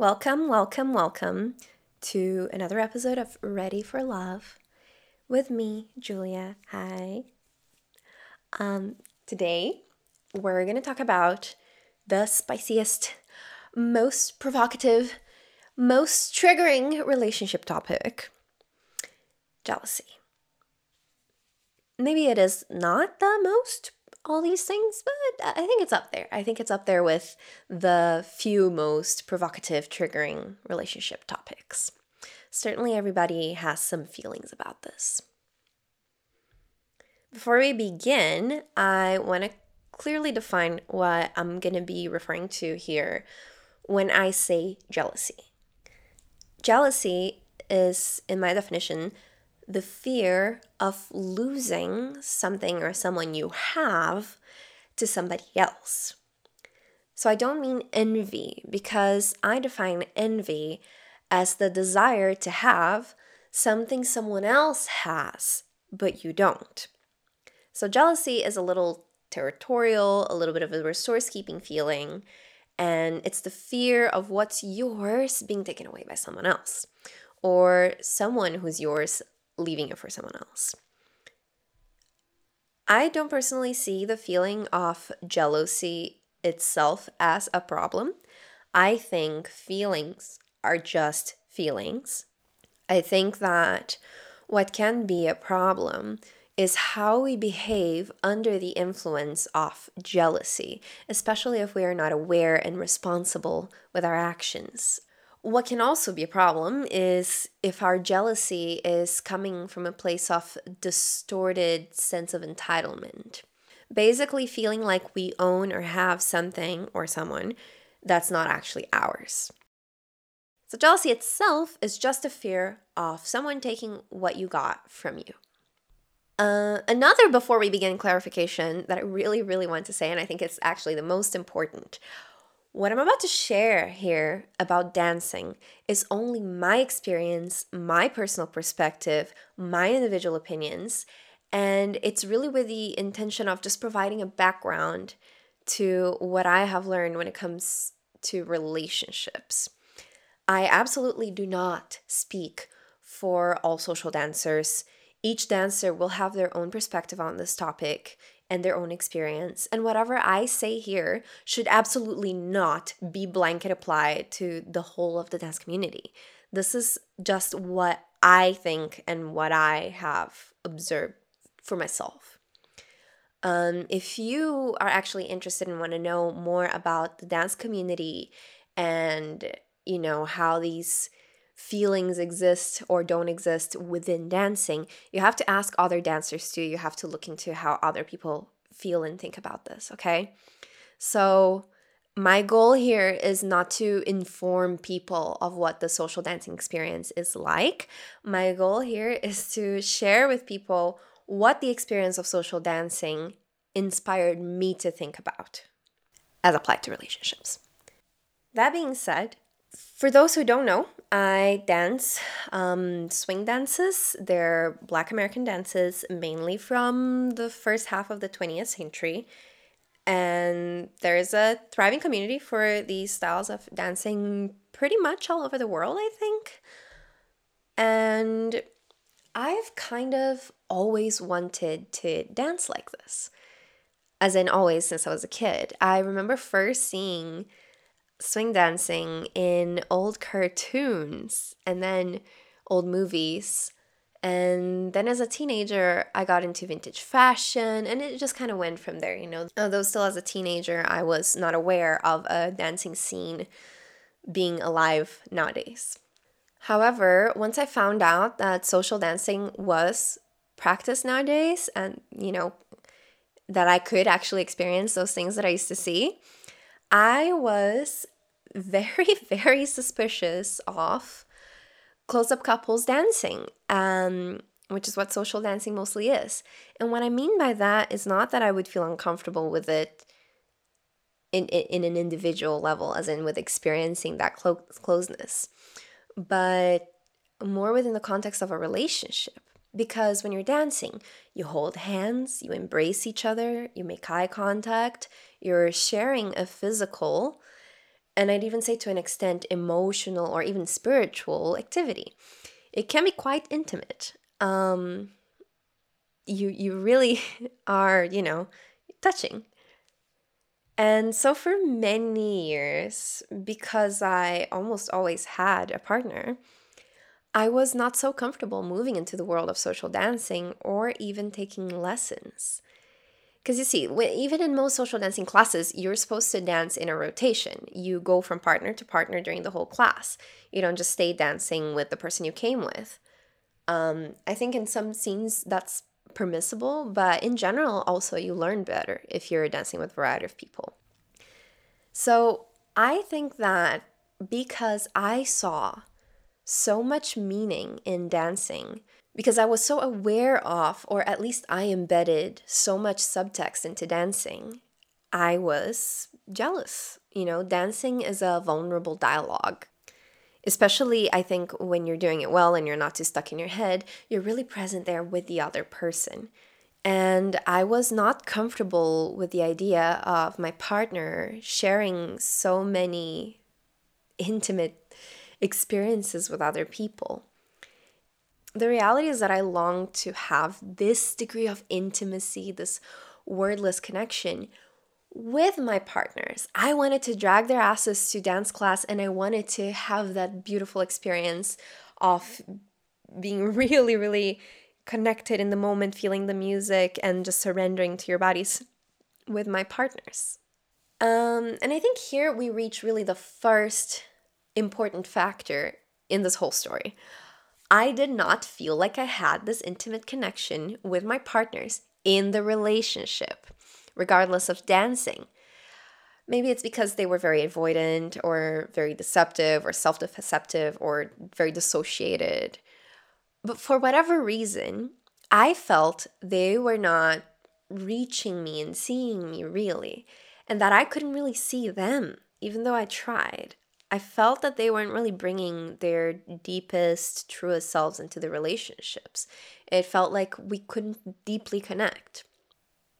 Welcome, welcome, welcome to another episode of Ready for Love with me, Julia. Hi. Um, today we're going to talk about the spiciest, most provocative, most triggering relationship topic jealousy. Maybe it is not the most all these things, but I think it's up there. I think it's up there with the few most provocative, triggering relationship topics. Certainly, everybody has some feelings about this. Before we begin, I want to clearly define what I'm going to be referring to here when I say jealousy. Jealousy is, in my definition, the fear of losing something or someone you have to somebody else. So I don't mean envy because I define envy as the desire to have something someone else has, but you don't. So jealousy is a little territorial, a little bit of a resource keeping feeling, and it's the fear of what's yours being taken away by someone else or someone who's yours leaving it for someone else. I don't personally see the feeling of jealousy itself as a problem. I think feelings are just feelings. I think that what can be a problem is how we behave under the influence of jealousy, especially if we are not aware and responsible with our actions. What can also be a problem is if our jealousy is coming from a place of distorted sense of entitlement. Basically, feeling like we own or have something or someone that's not actually ours. So, jealousy itself is just a fear of someone taking what you got from you. Uh, another before we begin clarification that I really, really want to say, and I think it's actually the most important what I'm about to share here about dancing is only my experience, my personal perspective, my individual opinions, and it's really with the intention of just providing a background to what I have learned when it comes to relationships. I absolutely do not speak for all social dancers. Each dancer will have their own perspective on this topic and their own experience. And whatever I say here should absolutely not be blanket applied to the whole of the dance community. This is just what I think and what I have observed for myself. Um, if you are actually interested and want to know more about the dance community and you know how these feelings exist or don't exist within dancing, you have to ask other dancers too. You have to look into how other people feel and think about this, okay? So, my goal here is not to inform people of what the social dancing experience is like. My goal here is to share with people what the experience of social dancing inspired me to think about as applied to relationships. That being said, for those who don't know, I dance um, swing dances. They're Black American dances, mainly from the first half of the 20th century. And there's a thriving community for these styles of dancing pretty much all over the world, I think. And I've kind of always wanted to dance like this. As in, always since I was a kid. I remember first seeing swing dancing in old cartoons and then old movies. And then as a teenager, I got into vintage fashion and it just kind of went from there, you know. Although still as a teenager, I was not aware of a dancing scene being alive nowadays. However, once I found out that social dancing was practiced nowadays and, you know, that I could actually experience those things that I used to see, I was very, very suspicious of close up couples dancing, um, which is what social dancing mostly is. And what I mean by that is not that I would feel uncomfortable with it in, in, in an individual level, as in with experiencing that clo- closeness, but more within the context of a relationship. Because when you're dancing, you hold hands, you embrace each other, you make eye contact, you're sharing a physical and I'd even say to an extent, emotional or even spiritual activity. It can be quite intimate. Um, you you really are, you know, touching. And so for many years, because I almost always had a partner, I was not so comfortable moving into the world of social dancing or even taking lessons. Because you see, when, even in most social dancing classes, you're supposed to dance in a rotation. You go from partner to partner during the whole class. You don't just stay dancing with the person you came with. Um, I think in some scenes that's permissible, but in general, also you learn better if you're dancing with a variety of people. So I think that because I saw so much meaning in dancing, because I was so aware of, or at least I embedded so much subtext into dancing, I was jealous. You know, dancing is a vulnerable dialogue. Especially, I think, when you're doing it well and you're not too stuck in your head, you're really present there with the other person. And I was not comfortable with the idea of my partner sharing so many intimate experiences with other people. The reality is that I long to have this degree of intimacy, this wordless connection with my partners. I wanted to drag their asses to dance class and I wanted to have that beautiful experience of being really, really connected in the moment, feeling the music and just surrendering to your bodies with my partners. Um, and I think here we reach really the first important factor in this whole story. I did not feel like I had this intimate connection with my partners in the relationship regardless of dancing. Maybe it's because they were very avoidant or very deceptive or self deceptive or very dissociated. But for whatever reason, I felt they were not reaching me and seeing me really, and that I couldn't really see them, even though I tried. I felt that they weren't really bringing their deepest, truest selves into the relationships. It felt like we couldn't deeply connect.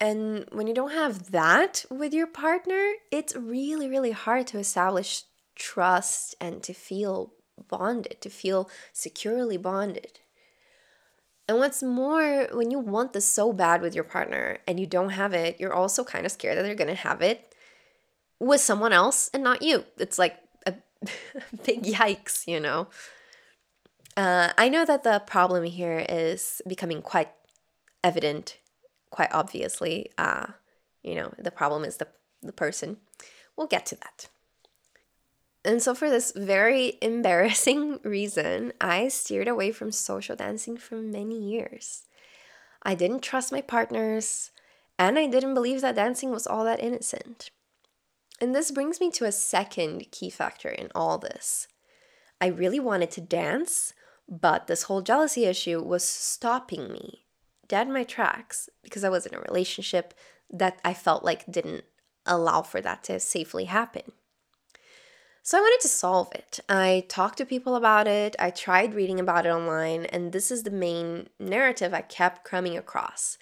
And when you don't have that with your partner, it's really, really hard to establish trust and to feel bonded, to feel securely bonded. And what's more, when you want this so bad with your partner and you don't have it, you're also kind of scared that they're going to have it with someone else and not you. It's like big yikes, you know? Uh, I know that the problem here is becoming quite evident quite obviously, uh, you know, the problem is the, the person. We'll get to that. And so, for this very embarrassing reason, I steered away from social dancing for many years. I didn't trust my partners, and I didn't believe that dancing was all that innocent. And this brings me to a second key factor in all this. I really wanted to dance, but this whole jealousy issue was stopping me dead in my tracks because I was in a relationship that I felt like didn't allow for that to safely happen. So I wanted to solve it. I talked to people about it, I tried reading about it online, and this is the main narrative I kept coming across.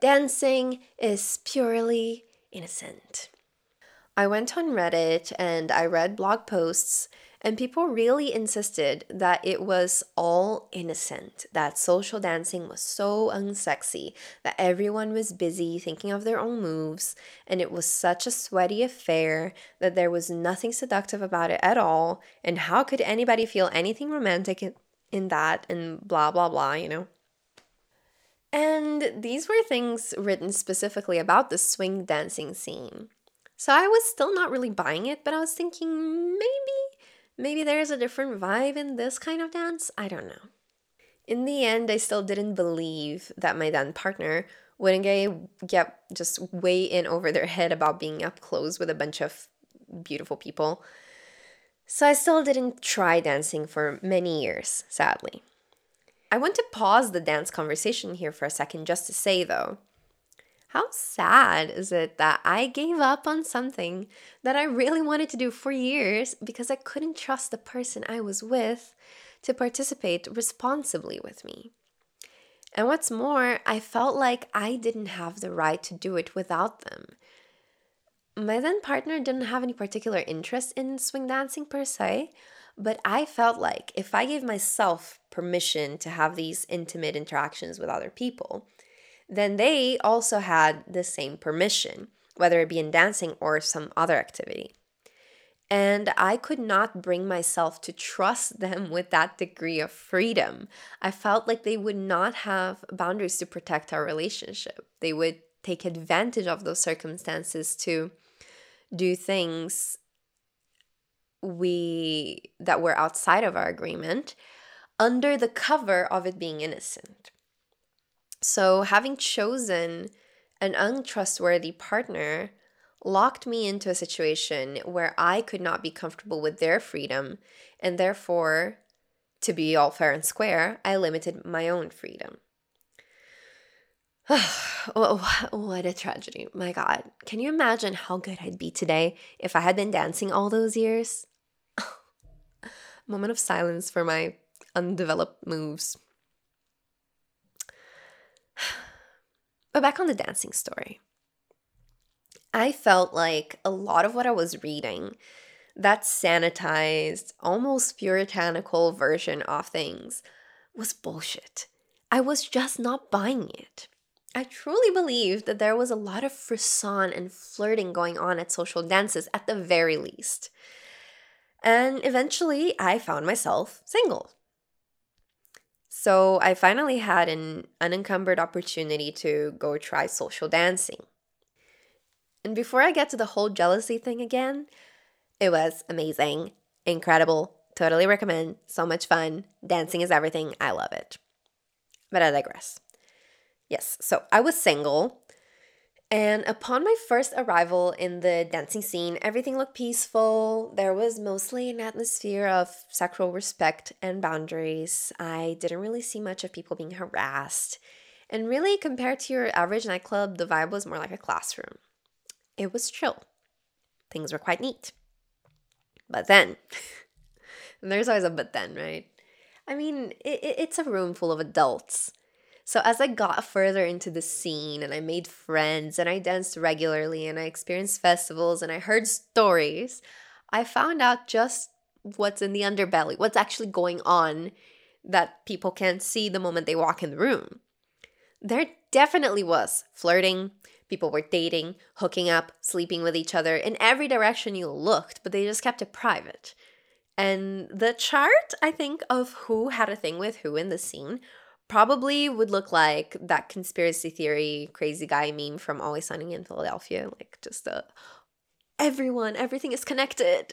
Dancing is purely innocent. I went on Reddit and I read blog posts and people really insisted that it was all innocent, that social dancing was so unsexy, that everyone was busy thinking of their own moves, and it was such a sweaty affair that there was nothing seductive about it at all. And how could anybody feel anything romantic in, that? And blah, blah, blah, you know? And these were things written specifically about the swing dancing scene. So I was still not really buying it, but I was thinking maybe Maybe there's a different vibe in this kind of dance? I don't know. In the end, I still didn't believe that my then partner wouldn't get, get just way in over their head about being up close with a bunch of beautiful people. So I still didn't try dancing for many years, sadly. I want to pause the dance conversation here for a second just to say, though, how sad is it that I gave up on something that I really wanted to do for years because I couldn't trust the person I was with to participate responsibly with me? And what's more, I felt like I didn't have the right to do it without them. my then partner didn't have any particular interest in swing dancing per se, but I felt like if I gave myself permission to have these intimate interactions with other people, then they also had the same permission, whether it be in dancing or some other activity. And I could not bring myself to trust them with that degree of freedom. I felt like they would not have boundaries to protect our relationship. They would take advantage of those circumstances to do things we that were outside of our agreement under the cover of it being innocent. So having chosen an untrustworthy partner locked me into a situation where I could not be comfortable with their freedom and therefore to be all fair and square, I limited my own freedom. oh, what a tragedy. My God. Can you imagine how good I'd be today if I had been dancing all those years? Moment of silence for my undeveloped moves. But back on the dancing story. I felt like a lot of what I was reading, that sanitized, almost puritanical version of things, was bullshit. I was just not buying it. I truly believed that there was a lot of frisson and flirting going on at social dances at the very least. And eventually, I found myself single. So I finally had an unencumbered opportunity to go try social dancing. And before I get to the whole jealousy thing again, it was amazing, incredible, totally recommend, so much fun. Dancing is everything, I love it. But I digress. Yes, so I was single and upon my first arrival in the dancing scene, everything looked peaceful. There was mostly an atmosphere of sexual respect and boundaries. I didn't really see much of people being harassed. And really, compared to your average nightclub, the vibe was more like a classroom. It was chill. Things were quite neat. But then, there's always a but then, right? I mean, it, it's a room full of adults so as I got further into the scene and I made friends and I danced regularly and I experienced festivals and I heard stories, I found out just what's in the underbelly, what's actually going on that people can't see the moment they walk in the room. There definitely was flirting, people were dating, hooking up, sleeping with each other in every direction you looked, but they just kept it private. And the chart, I think, of who had a thing with who in the scene probably would look like that conspiracy theory crazy guy meme from Always Sunny in Philadelphia. Like just everyone, everything is connected.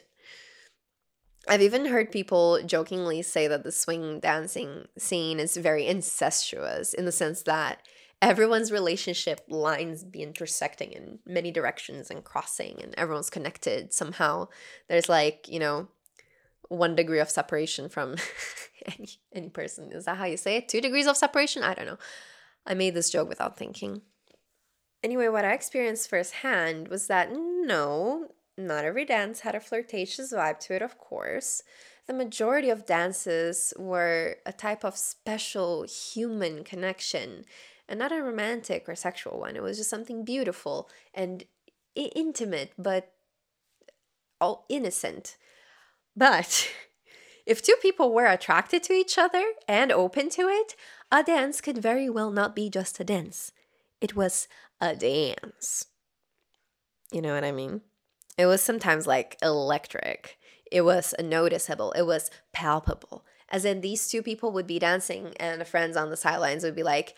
I've even heard people jokingly say that the swing dancing scene is very incestuous in the sense that everyone's relationship lines be intersecting in many directions and crossing and everyone's connected somehow. There's like, you know, one degree of separation from any any person. Is that how you say it? Two degrees of separation? I don't know. I made this joke without thinking. Anyway, what I experienced firsthand was that no, not every dance had a flirtatious vibe to it, of course. The majority of dances were a type of special human connection and not a romantic or sexual one. It was just something beautiful and intimate, but all innocent but if two people were attracted to each other and open to it, a dance could very well not be just a dance. It was a dance. You know what I mean? It was sometimes like electric. It was noticeable. It was palpable. As in, these two people would be dancing, and friends on the sidelines would be like,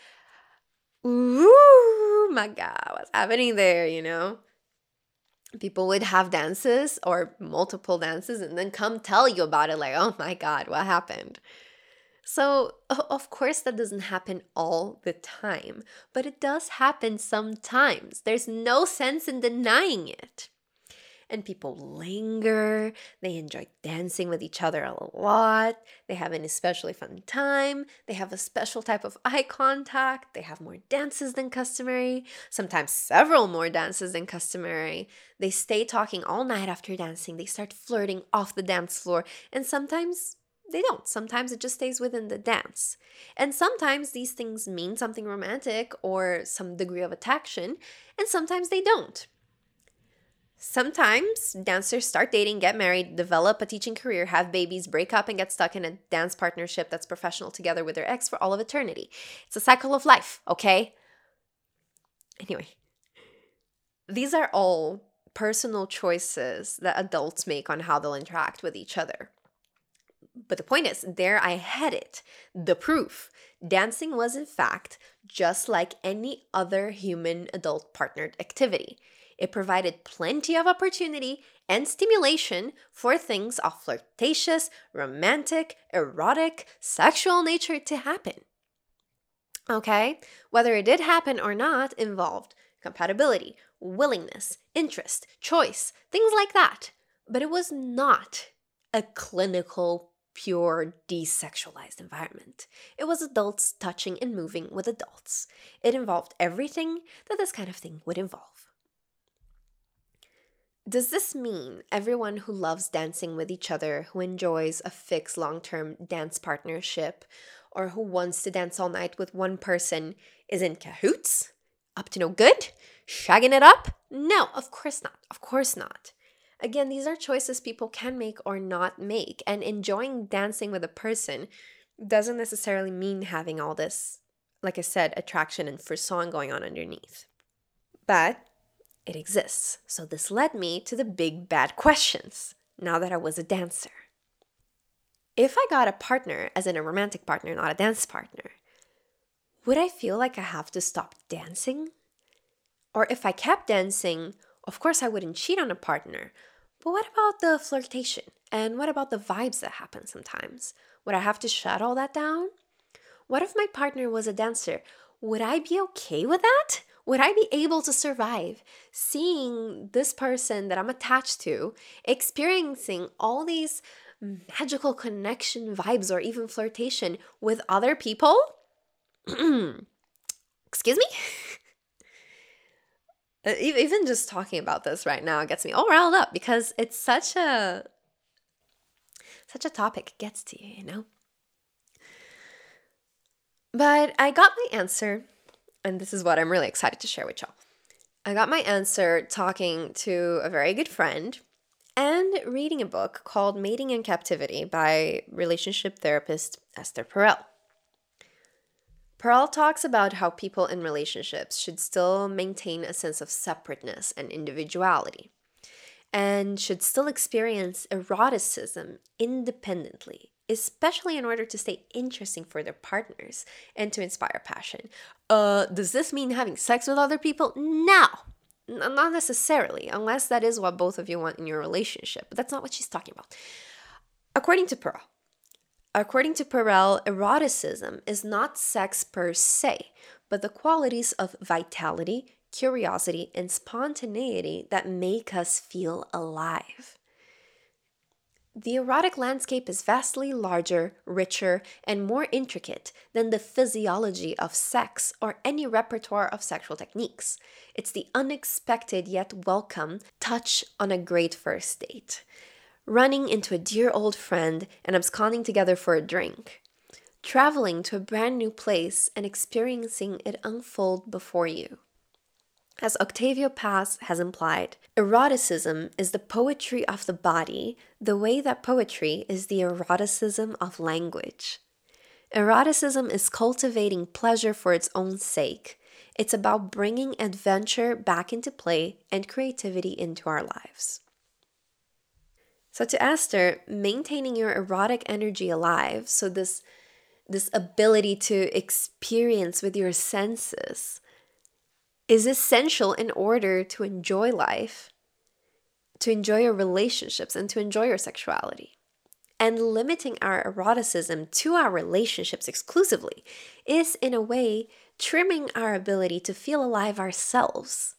Ooh, my God, what's happening there? You know? People would have dances or multiple dances and then come tell you about it like oh my god what happened? So of course that doesn't happen all the time but it does happen sometimes. There's no sense in denying it and people linger. They enjoy dancing with each other a lot. They have an especially fun time. They have a special type of eye contact. They have more dances than customary, sometimes several more dances than customary. They stay talking all night after dancing. They start flirting off the dance floor, and sometimes they don't. Sometimes it just stays within the dance. And sometimes these things mean something romantic or some degree of attraction, and sometimes they don't. Sometimes dancers start dating, get married, develop a teaching career, have babies, break up, and get stuck in a dance partnership that's professional together with their ex for all of eternity. It's a cycle of life, okay? Anyway, these are all personal choices that adults make on how they'll interact with each other. But the point is, there I had it the proof. Dancing was, in fact, just like any other human adult partnered activity. It provided plenty of opportunity and stimulation for things of flirtatious, romantic, erotic, sexual nature to happen. Okay? Whether it did happen or not involved compatibility, willingness, interest, choice, things like that. But it was not a clinical, pure, desexualized environment. It was adults touching and moving with adults. It involved everything that this kind of thing would involve. Does this mean everyone who loves dancing with each other, who enjoys a fixed long term dance partnership, or who wants to dance all night with one person is in cahoots? Up to no good? Shagging it up? No, of course not. Of course not. Again, these are choices people can make or not make, and enjoying dancing with a person doesn't necessarily mean having all this, like I said, attraction and frisson going on underneath. But it exists. So this led me to the big bad questions now that I was a dancer. If I got a partner, as in a romantic partner, not a dance partner, would I feel like I have to stop dancing? Or if I kept dancing, of course I wouldn't cheat on a partner. But what about the flirtation? And what about the vibes that happen sometimes? Would I have to shut all that down? What if my partner was a dancer? Would I be okay with that? Would I be able to survive seeing this person that I'm attached to experiencing all these magical connection vibes or even flirtation with other people? Excuse me? Even just talking about this right now gets me all riled up because it's such a such a topic gets to you, you know? But I got my answer and this is what I'm really excited to share with y'all. I got my answer talking to a very good friend and reading a book called Mating in Captivity by relationship therapist Esther Perel. Perel talks about how people in relationships should still maintain a sense of separateness and individuality and should still experience eroticism independently especially in order to stay interesting for their partners and to inspire passion. Uh, does this mean having sex with other people? No, not necessarily, unless that is what both of you want in your relationship. But that's not what she's talking about. According to Perel, according to Perel, eroticism is not sex per se, but the qualities of vitality, curiosity, and spontaneity that make us feel alive. The erotic landscape is vastly larger, richer, and more intricate than the physiology of sex or any repertoire of sexual techniques. It's the unexpected yet welcome touch on a great first date. Running into a dear old friend and absconding together for a drink. Traveling to a brand new place and experiencing it unfold before you. As Octavio Paz has implied, eroticism is the poetry of the body, the way that poetry is the eroticism of language. Eroticism is cultivating pleasure for its own sake. It's about bringing adventure back into play and creativity into our lives. So, to Esther, maintaining your erotic energy alive, so this, this ability to experience with your senses, is essential in order to enjoy life, to enjoy your relationships, and to enjoy your sexuality. And limiting our eroticism to our relationships exclusively is, in a way, trimming our ability to feel alive ourselves.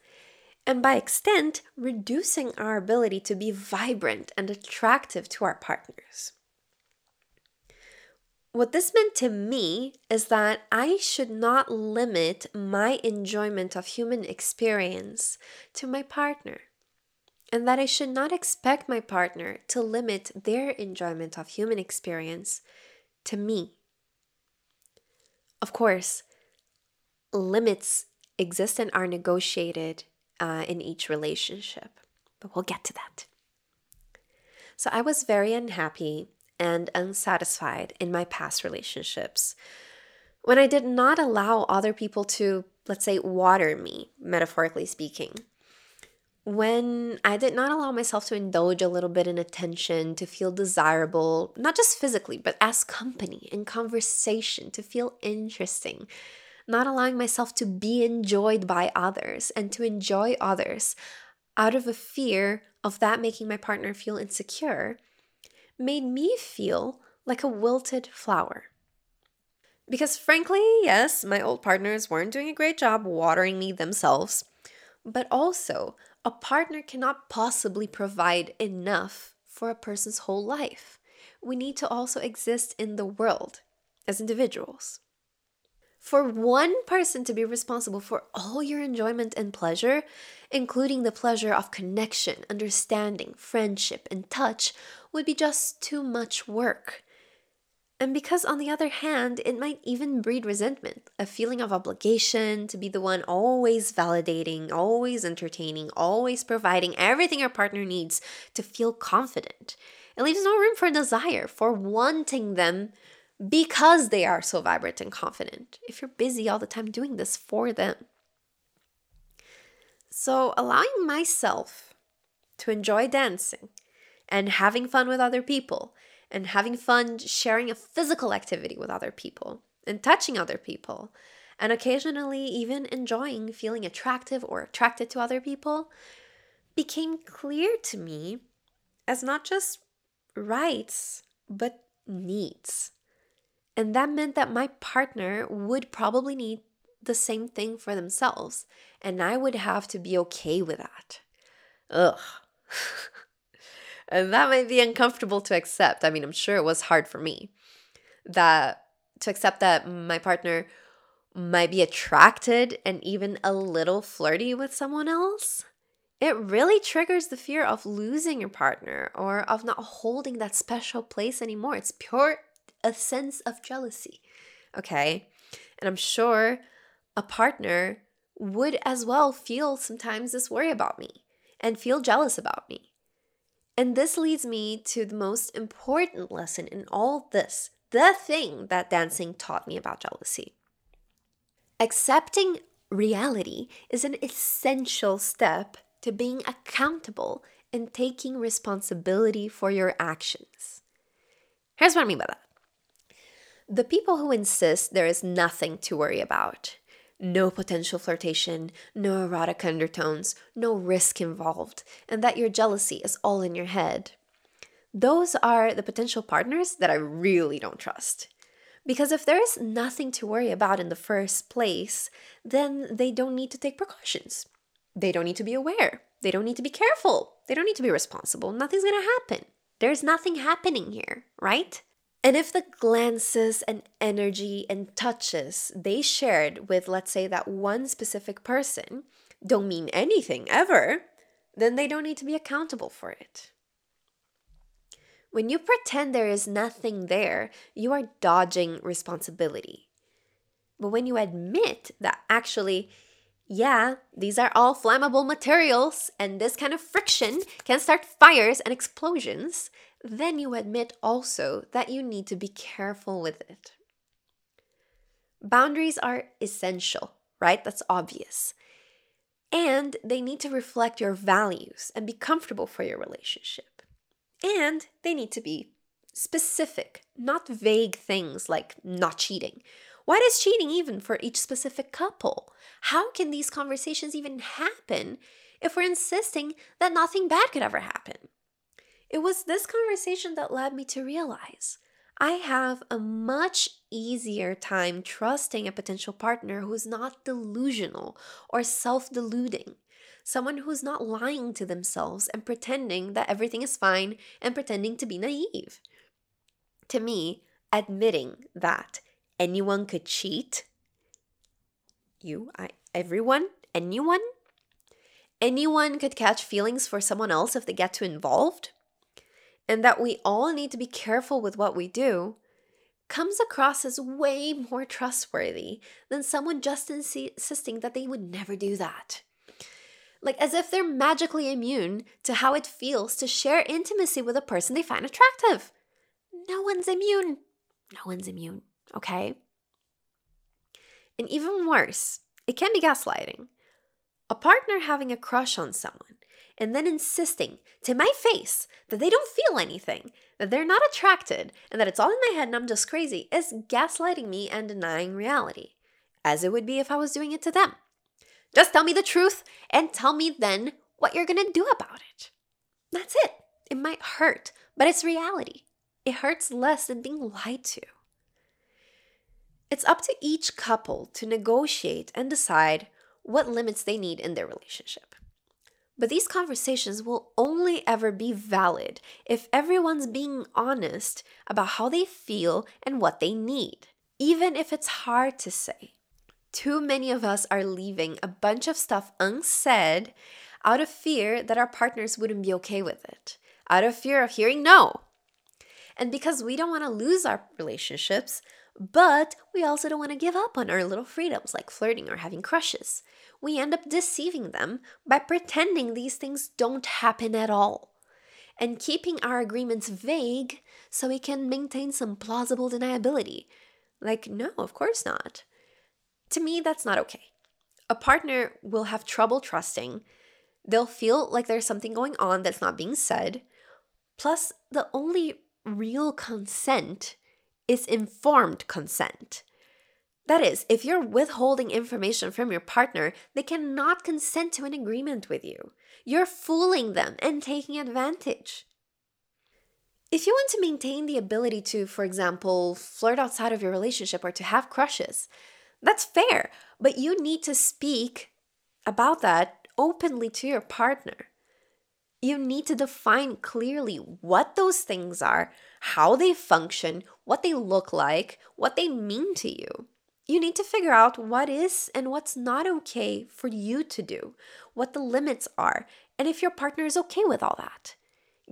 And by extent, reducing our ability to be vibrant and attractive to our partners. What this meant to me is that I should not limit my enjoyment of human experience to my partner, and that I should not expect my partner to limit their enjoyment of human experience to me. Of course, limits exist and are negotiated uh, in each relationship. but we'll get to that. So I was very unhappy and unsatisfied in my past relationships. When I did not allow other people to, let's say, water me, metaphorically speaking. When I did not allow myself to indulge a little bit in attention, to feel desirable, not just physically, but as company, in conversation, to feel interesting, not allowing myself to be enjoyed by others and to enjoy others out of a fear of that making my partner feel insecure, made me feel like a wilted flower. Because frankly, yes, my old partners weren't doing a great job watering me themselves, but also a partner cannot possibly provide enough for a person's whole life. We need to also exist in the world as individuals. For one person to be responsible for all your enjoyment and pleasure, including the pleasure of connection, understanding, friendship, and touch, would be just too much work. And because, on the other hand, it might even breed resentment, a feeling of obligation to be the one always validating, always entertaining, always providing everything our partner needs to feel confident. It leaves no room for desire, for wanting them because they are so vibrant and confident if you're busy all the time doing this for them. So, allowing myself to enjoy dancing and having fun with other people and having fun sharing a physical activity with other people and touching other people and occasionally even enjoying feeling attractive or attracted to other people became clear to me as not just rights but needs. And that meant that my partner would probably need the same thing for themselves. And I would have to be okay with that. Ugh. and that might be uncomfortable to accept. I mean, I'm sure it was hard for me that to accept that my partner might be attracted and even a little flirty with someone else. It really triggers the fear of losing your partner or of not holding that special place anymore. It's pure a sense of jealousy. Okay. And I'm sure a partner would as well feel sometimes this worry about me and feel jealous about me. And this leads me to the most important lesson in all this the thing that dancing taught me about jealousy. Accepting reality is an essential step to being accountable and taking responsibility for your actions. Here's what I mean by that the people who insist there is nothing to worry about, no potential flirtation, no erotic undertones, no risk involved, and that your jealousy is all in your head. Those are the potential partners that I really don't trust. Because if there is nothing to worry about in the first place, then they don't need to take precautions. They don't need to be aware. They don't need to be careful. They don't need to be responsible. Nothing's gonna happen. There's nothing happening here, right? And if the glances and energy and touches they shared with, let's say, that one specific person don't mean anything ever, then they don't need to be accountable for it. When you pretend there is nothing there, you are dodging responsibility. But when you admit that actually, yeah, these are all flammable materials and this kind of friction can start fires and explosions, then you admit also that you need to be careful with it. Boundaries are essential, right? That's obvious. And they need to reflect your values and be comfortable for your relationship. And they need to be specific, not vague things like not cheating. What is cheating even for each specific couple? How can these conversations even happen if we're insisting that nothing bad could ever happen? It was this conversation that led me to realize I have a much easier time trusting a potential partner who's not delusional or self deluding. Someone who's not lying to themselves and pretending that everything is fine and pretending to be naive. To me, admitting that anyone could cheat, you, I, everyone, anyone, anyone could catch feelings for someone else if they get too involved, and that we all need to be careful with what we do comes across as way more trustworthy than someone just insisting that they would never do that. like as if they're magically immune to how it feels to share intimacy with a person they find attractive. No one's immune. No one's immune, okay? And even worse, it can be gaslighting. A partner having a crush on someone and then insisting to my face that they don't feel anything, that they're not attracted, and that it's all in my head and I'm just crazy is gaslighting me and denying reality, as it would be if I was doing it to them. Just tell me the truth and tell me then what you're gonna do about it. That's it. It might hurt, but it's reality. It hurts less than being lied to. It's up to each couple to negotiate and decide what limits they need in their relationship. But these conversations will only ever be valid if everyone's being honest about how they feel and what they need, even if it's hard to say. Too many of us are leaving a bunch of stuff unsaid out of fear that our partners wouldn't be okay with it, out of fear of hearing no. And because we don't want to lose our relationships, but we also don't want to give up on our little freedoms like flirting or having crushes we end up deceiving them by pretending these things don't happen at all and keeping our agreements vague so we can maintain some plausible deniability. Like, no, of course not. To me, that's not okay. A partner will have trouble trusting. They'll feel like there's something going on that's not being said. Plus, the only real consent is informed consent. That is, if you're withholding information from your partner, they cannot consent to an agreement with you. You're fooling them and taking advantage. If you want to maintain the ability to, for example, flirt outside of your relationship or to have crushes, that's fair, but you need to speak about that openly to your partner. You need to define clearly what those things are, how they function, what they look like, what they mean to you you need to figure out what is and what's not okay for you to do, what the limits are, and if your partner is okay with all that.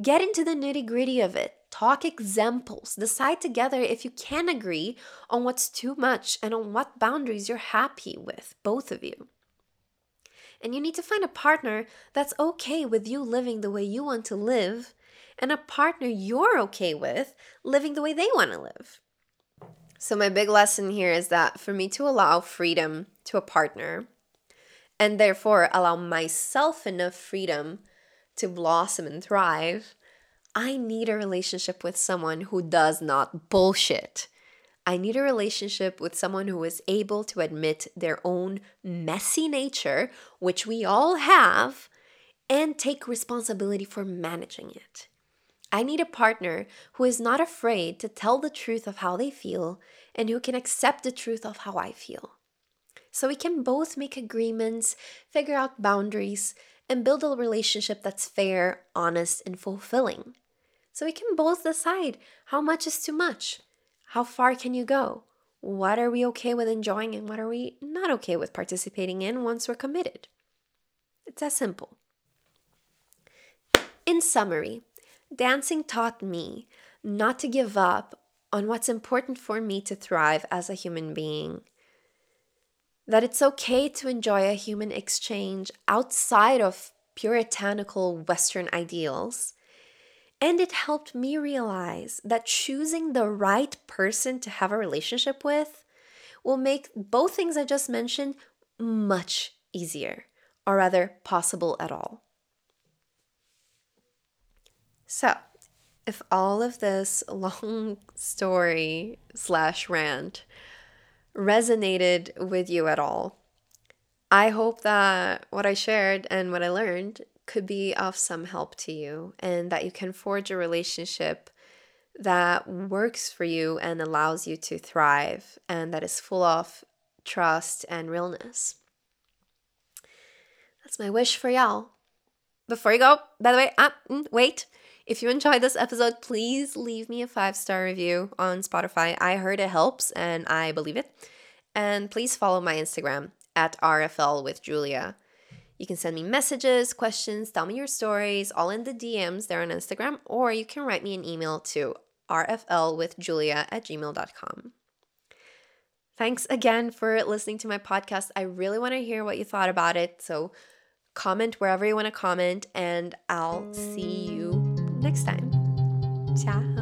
Get into the nitty gritty of it. Talk examples. Decide together if you can agree on what's too much and on what boundaries you're happy with, both of you. And you need to find a partner that's okay with you living the way you want to live, and a partner you're okay with living the way they want to live. So, my big lesson here is that for me to allow freedom to a partner and therefore allow myself enough freedom to blossom and thrive, I need a relationship with someone who does not bullshit. I need a relationship with someone who is able to admit their own messy nature, which we all have, and take responsibility for managing it. I need a partner who is not afraid to tell the truth of how they feel and who can accept the truth of how I feel. So we can both make agreements, figure out boundaries, and build a relationship that's fair, honest, and fulfilling. So we can both decide how much is too much. How far can you go? What are we okay with enjoying and what are we not okay with participating in once we're committed? It's as simple. In summary, Dancing taught me not to give up on what's important for me to thrive as a human being. That it's okay to enjoy a human exchange outside of puritanical Western ideals. And it helped me realize that choosing the right person to have a relationship with will make both things I just mentioned much easier, or rather, possible at all. So, if all of this long story slash rant resonated with you at all, I hope that what I shared and what I learned could be of some help to you and that you can forge a relationship that works for you and allows you to thrive and that is full of trust and realness. That's my wish for y'all. Before you go, by the way, ah, mm, wait. If you enjoyed this episode, please leave me a five star review on Spotify. I heard it helps and I believe it. And please follow my Instagram at RFL with Julia. You can send me messages, questions, tell me your stories, all in the DMs there on Instagram, or you can write me an email to rflwithjulia at gmail.com. Thanks again for listening to my podcast. I really want to hear what you thought about it. So comment wherever you want to comment, and I'll see you next time. Ciao.